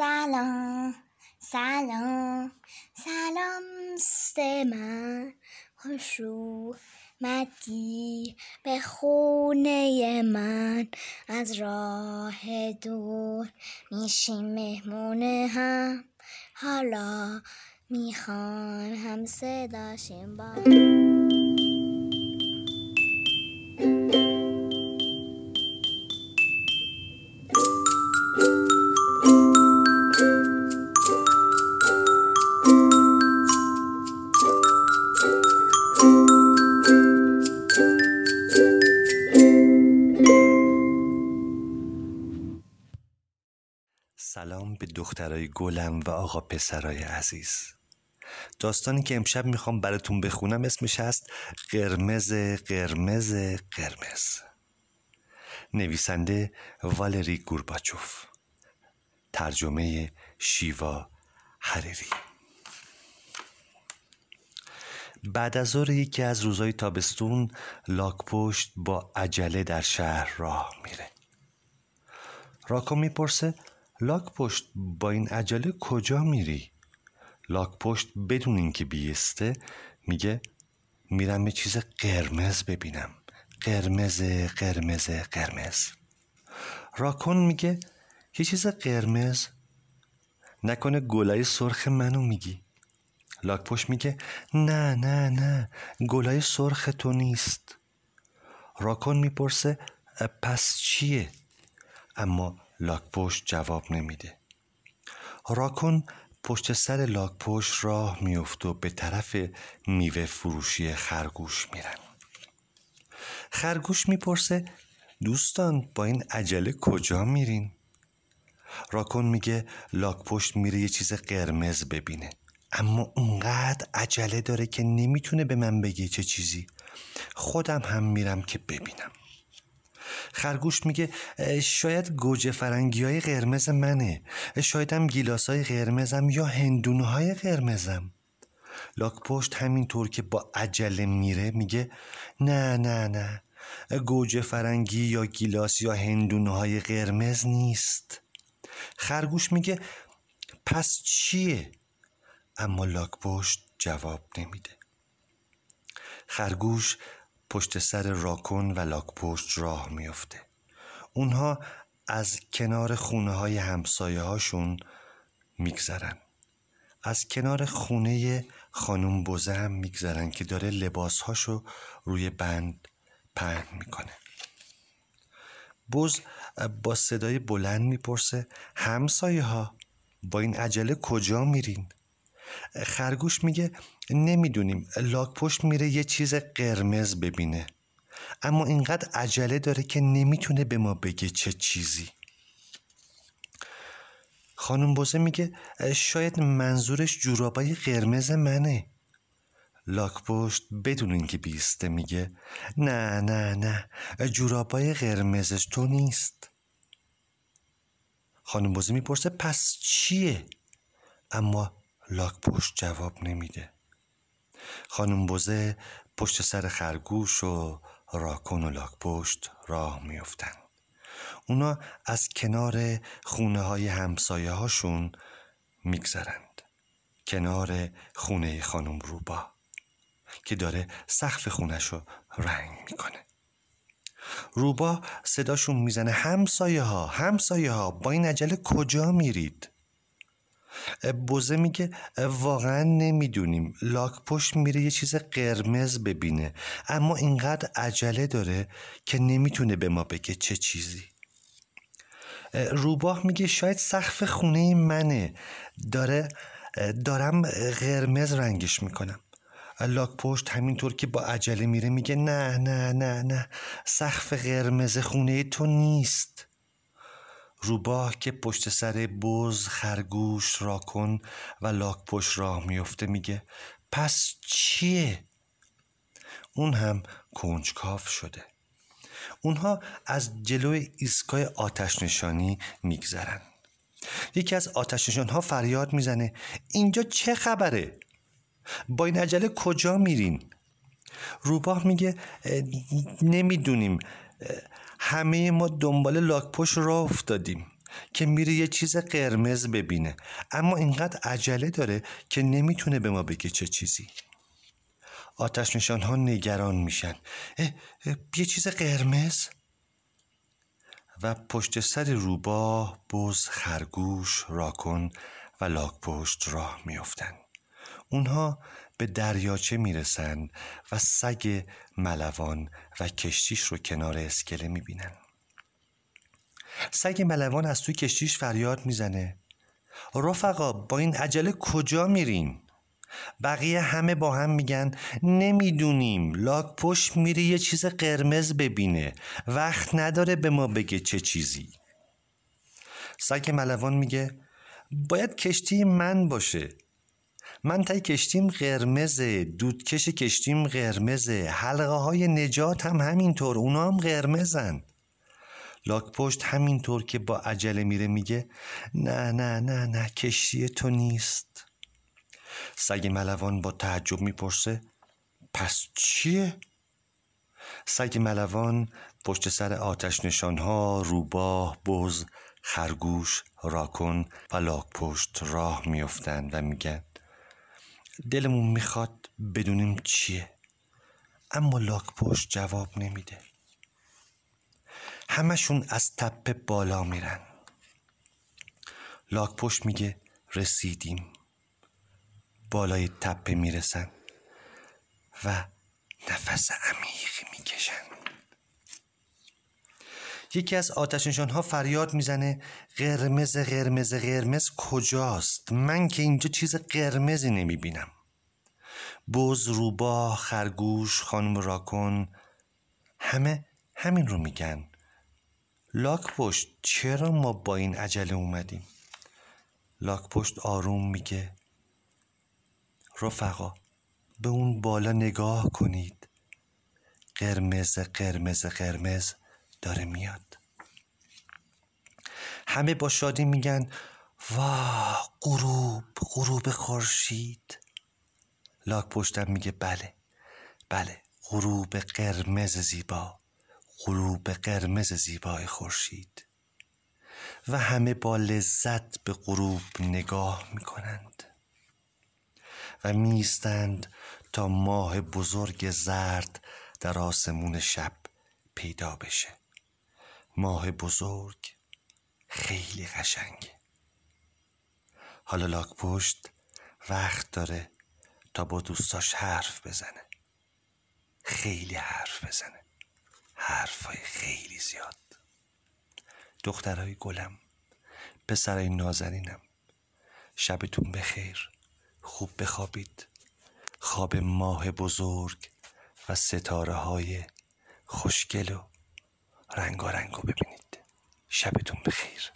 سلام سلام سلام من. خوش اومدی به خونه من. از راه دور میشیم مهمون هم. حالا می‌خوان هم صداشیم با دخترای گلم و آقا پسرای عزیز. داستانی که امشب می‌خوام براتون بخونم اسمش هست قرمز قرمز قرمز. نویسنده والری گورباچوف. ترجمه شیوا حریری. بعد از ظهر یکی از روزهای تابستون لاکپشت با عجله در شهر راه میره. راکو می‌پرسه لاک پشت با این عجله کجا میری؟ لاک پشت بدون اینکه بیسته میگه میرم یه چیز قرمز ببینم. قرمز قرمز قرمز. راکون میگه یه چیز قرمز؟ نکنه گلای سرخ منو میگی. لاک پشت میگه نه نه نه گلای سرخ تو نیست. راکون می‌پرسه پس چیه؟ اما لاکپشت جواب نمیده. راکون پشت سر لاکپشت راه میفت و به طرف میوه فروشی خرگوش میرن خرگوش می‌پرسه دوستان با این عجله کجا میرین؟ راکون میگه لاکپشت میره یه چیز قرمز ببینه. اما اونقدر عجله داره که نمی‌تونه به من بگه چه چیزی. خودم هم میرم که ببینم. خرگوش میگه شاید گوجه فرنگی های قرمز منه. شایدم گیلاس های قرمزم یا هندونه های قرمزم. لاک پشت همینطور که با عجله میره میگه نه نه نه گوجه فرنگی یا گیلاس یا هندونه های قرمز نیست. خرگوش میگه پس چیه؟ اما لاک پشت جواب نمیده. خرگوش پشت سر راکون و لاکپشت راه میفته اونها از کنار خونه های همسایه هاشون میگذرن. از کنار خونه خانم بوزه هم میگذرن که داره لباس هاشو روی بند پهن می‌کنه. بز با صدای بلند می‌پرسه همسایه ها با این عجله کجا میرین؟ خرگوش میگه نمی‌دونیم لاک پشت میره یه چیز قرمز ببینه. اما اینقدر عجله داره که نمی‌تونه به ما بگه چه چیزی. خانم بوزه میگه شاید منظورش جورابای قرمز منه. لاک پشت بدون اینکه بیسته میگه نه نه نه جورابای قرمزش تو نیست. خانم بوزه می‌پرسه پس چیه؟ اما لاک پشت جواب نمیده. خانم بوزه پشت سر خرگوش و راکن و لاک پشت راه میفتن اونا از کنار خونه های همسایه هاشون میگذرند. کنار خونه خانم روبا که داره سقف خونش رو رنگ می‌کنه. روبا صداشون می‌زنه همسایه ها همسایه ها با این عجله کجا میرید؟ بوزه میگه واقعا نمی‌دونیم. لاک پشت میره یه چیز قرمز ببینه. اما اینقدر عجله داره که نمی‌تونه به ما بگه چه چیزی. روباه میگه شاید سقف خونه منه. داره دارم قرمز رنگش می‌کنم. لاک پشت همینطور که با عجله میره میگه نه نه نه نه. سقف قرمز خونه تو نیست. روباه که پشت سر بز خرگوش راکن و لاک پشت راه میفته میگه پس چیه؟ اون هم کنجکاف شده اونها از جلوی ایستگاه آتش نشانی میگذرن یکی از آتش نشان ها فریاد می‌زنه اینجا چه خبره؟ با این عجله کجا میرین؟ روباه میگه نمی‌دونیم همه ما دنبال لاکپشت را افتادیم که میره یه چیز قرمز ببینه. اما اینقدر عجله داره که نمی‌تونه به ما بگه چه چیزی. آتش نشان ها نگران میشن. یه چیز قرمز؟ و پشت سر روباه بز خرگوش راکن و لاک پشت راه میافتند اونها به دریاچه می‌رسن و سگ ملوان و کشتیش رو کنار اسکله می‌بینن سگ ملوان از توی کشتیش فریاد می‌زنه. رفقا با این عجله کجا میرین؟ بقیه همه با هم میگن نمی‌دونیم. لاک پشت میره یه چیز قرمز ببینه. وقت نداره به ما بگه چه چیزی. سگ ملوان میگه باید کشتی من باشه. من تای کشتیم قرمزه دودکش کشتیم قرمزه حلقه های نجات هم همینطور اونا هم قرمزن. لاک پشت همینطور که با عجله میره میگه نه نه نه نه کشتی تو نیست. سگ ملوان با تعجب می‌پرسه پس چیه؟ سگ ملوان پشت سر آتش نشانها روباه بز خرگوش راکن و لاک پشت راه میافتند و میگن دلمون می‌خواد بدونیم چیه. اما لاک پشت جواب نمیده. همشون از تپه بالا میرن. لاک پشت میگه رسیدیم. بالای تپه می‌رسن و نفس عمیقی می‌کشن. یکی از آتشنشان ها فریاد می‌زنه. قرمز قرمز قرمز کجاست؟ من که اینجا چیز قرمزی نمی‌بینم. بز روبا خرگوش خانم راکن. همه همین رو میگن. لاک پشت چرا ما با این عجله اومدیم؟ لاک پشت آروم میگه. رفقا به اون بالا نگاه کنید. قرمز قرمز قرمز. داره میاد. همه با شادی میگن واه غروب غروب خورشید. لاک پشتم میگه بله بله غروب قرمز زیبا غروب قرمز زیبای خورشید. و همه با لذت به غروب نگاه می‌کنند. و میستند تا ماه بزرگ زرد در آسمون شب پیدا بشه. ماه بزرگ خیلی قشنگه. حالا لاک پشت وقت داره تا با دوستاش حرف بزنه. خیلی حرف بزنه. حرفای خیلی زیاد. دخترای گلم پسرای نازنینم شبتون بخیر خوب بخوابید. خواب ماه بزرگ و ستاره های خوشگل و رنگارنگ رو ببینید. شبتون بخیر.